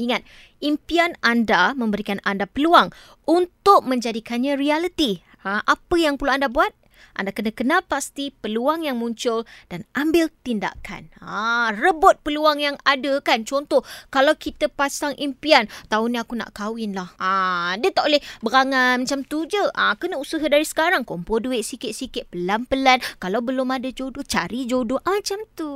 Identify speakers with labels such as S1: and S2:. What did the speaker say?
S1: Ingat, impian anda memberikan anda peluang untuk menjadikannya realiti. Ha, apa yang perlu anda buat? Anda kena kenal pasti peluang yang muncul dan ambil tindakan. Ha, rebut peluang yang ada kan. Contoh, kalau kita pasang impian, tahun ni aku nak kahwin lah. Ha, dia tak boleh berangan macam tu je. Ha, kena usaha dari sekarang. Kumpul duit sikit-sikit, pelan-pelan. Kalau belum ada jodoh, cari jodoh. Ha, macam tu.